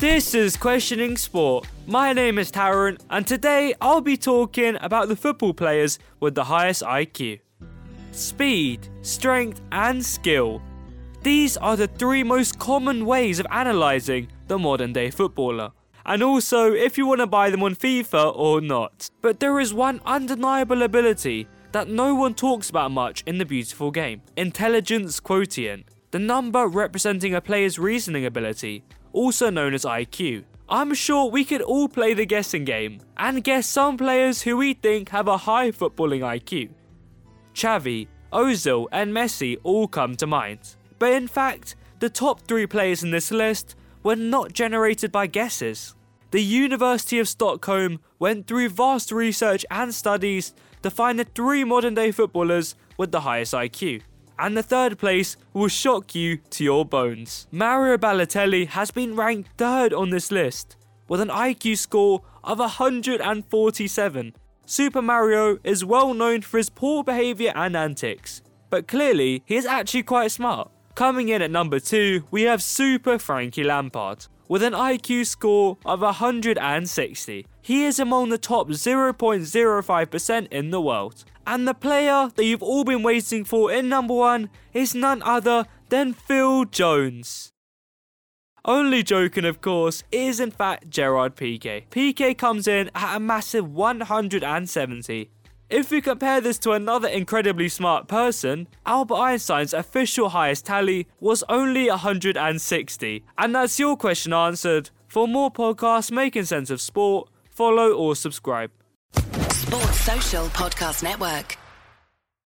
This is Questioning Sport. My name is Taron, and today I'll be talking about the football players with the highest IQ. Speed, strength, and skill. These are the three most common ways of analysing the modern day footballer. And also if you want to buy them on FIFA or not. But there is one undeniable ability that no one talks about much in the beautiful game intelligence quotient, the number representing a player's reasoning ability also known as IQ. I'm sure we could all play the guessing game and guess some players who we think have a high footballing IQ. Xavi, Ozil, and Messi all come to mind. But in fact, the top three players in this list were not generated by guesses. The University of Stockholm went through vast research and studies to find the three modern day footballers with the highest IQ and the third place will shock you to your bones. Mario Balotelli has been ranked third on this list with an IQ score of 147. Super Mario is well known for his poor behaviour and antics, but clearly he is actually quite smart. Coming in at number 2, we have Super Frankie Lampard with an IQ score of 160. He is among the top 0.05% in the world. And the player that you've all been waiting for in number one is none other than Phil Jones. Only joking, of course, is in fact Gerard Piqué. Piqué comes in at a massive 170. If we compare this to another incredibly smart person, Albert Einstein's official highest tally was only 160. And that's your question answered. For more podcasts making sense of sport, follow or subscribe. Sports Social Podcast Network.